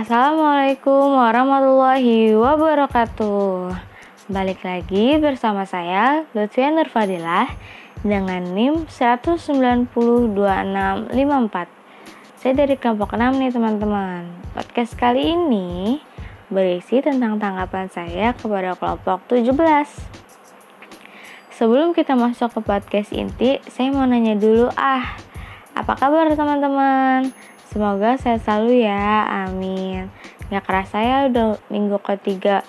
Assalamualaikum warahmatullahi wabarakatuh. Balik lagi bersama saya Lutfia Nurfadilah Dengan NIM 1902654 Saya dari kelompok 6 nih teman-teman. Podcast kali ini berisi tentang tanggapan saya kepada kelompok 17 Sebelum kita masuk ke podcast inti, saya mau nanya dulu ah Apa kabar teman-teman? Semoga saya selalu ya, amin. Gak kerasa ya udah minggu ketiga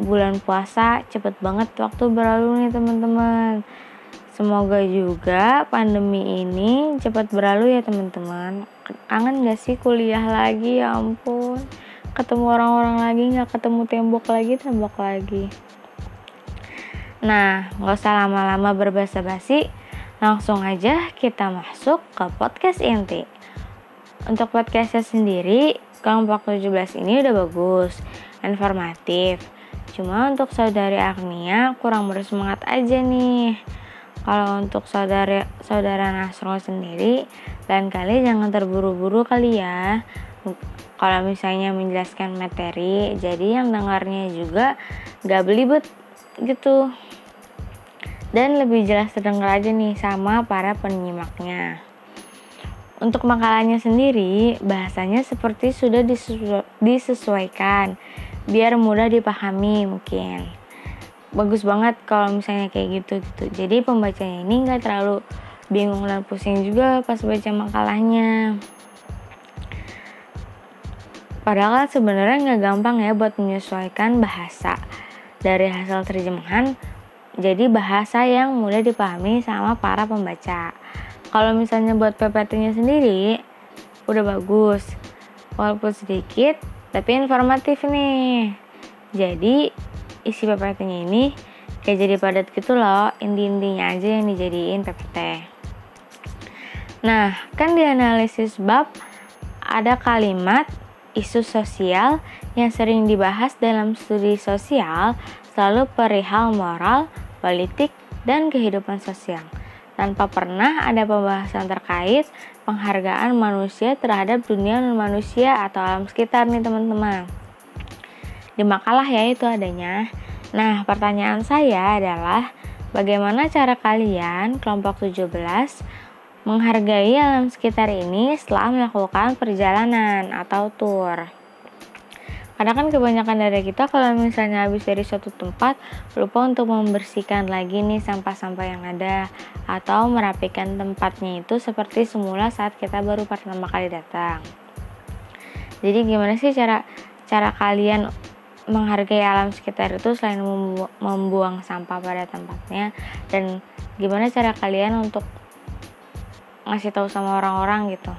bulan puasa, cepet banget waktu berlalu nih teman-teman. Semoga juga pandemi ini cepat berlalu ya teman-teman. Kangen gak sih kuliah lagi ya ampun. Ketemu orang-orang lagi gak ketemu tembok lagi, tembok lagi. Nah, gak usah lama-lama berbahasa basi. Langsung aja kita masuk ke podcast inti. Untuk podcastnya sendiri, kelompok 17 ini udah bagus, informatif. Cuma untuk saudari Agnia kurang bersemangat aja nih. Kalau untuk saudara saudara Nasro sendiri, lain kali jangan terburu-buru kali ya. Kalau misalnya menjelaskan materi, jadi yang dengarnya juga gak belibet gitu. Dan lebih jelas terdengar aja nih sama para penyimaknya. Untuk makalahnya sendiri, bahasanya seperti sudah disesuaikan biar mudah dipahami mungkin. Bagus banget kalau misalnya kayak gitu gitu. Jadi pembacanya ini nggak terlalu bingung dan pusing juga pas baca makalahnya. Padahal sebenarnya nggak gampang ya buat menyesuaikan bahasa dari hasil terjemahan jadi bahasa yang mudah dipahami sama para pembaca kalau misalnya buat PPT-nya sendiri udah bagus. Walaupun sedikit tapi informatif nih jadi isi PPT-nya ini kayak jadi padat gitu loh. Inti-intinya aja yang dijadiin PPT nah kan di analisis bab ada kalimat isu sosial yang sering dibahas dalam studi sosial selalu perihal moral, politik, dan kehidupan sosial tanpa pernah ada pembahasan terkait penghargaan manusia terhadap dunia non manusia atau alam sekitar nih teman-teman. Di makalah ya itu adanya. Nah, pertanyaan saya adalah bagaimana cara kalian kelompok 17 menghargai alam sekitar ini setelah melakukan perjalanan atau tour? Karena kan kebanyakan dari kita kalau misalnya habis dari suatu tempat lupa untuk membersihkan lagi nih sampah-sampah yang ada atau merapikan tempatnya itu seperti semula saat kita baru pertama kali datang. Jadi gimana sih cara cara kalian menghargai alam sekitar itu selain membu membuang sampah pada tempatnya dan gimana cara kalian untuk ngasih tahu sama orang-orang gitu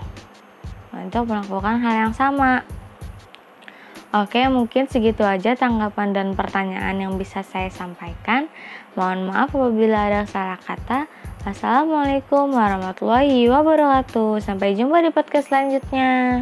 untuk melakukan hal yang sama. Oke, mungkin segitu aja tanggapan dan pertanyaan yang bisa saya sampaikan. Mohon maaf apabila ada salah kata. Assalamualaikum warahmatullahi wabarakatuh. Sampai jumpa di podcast selanjutnya.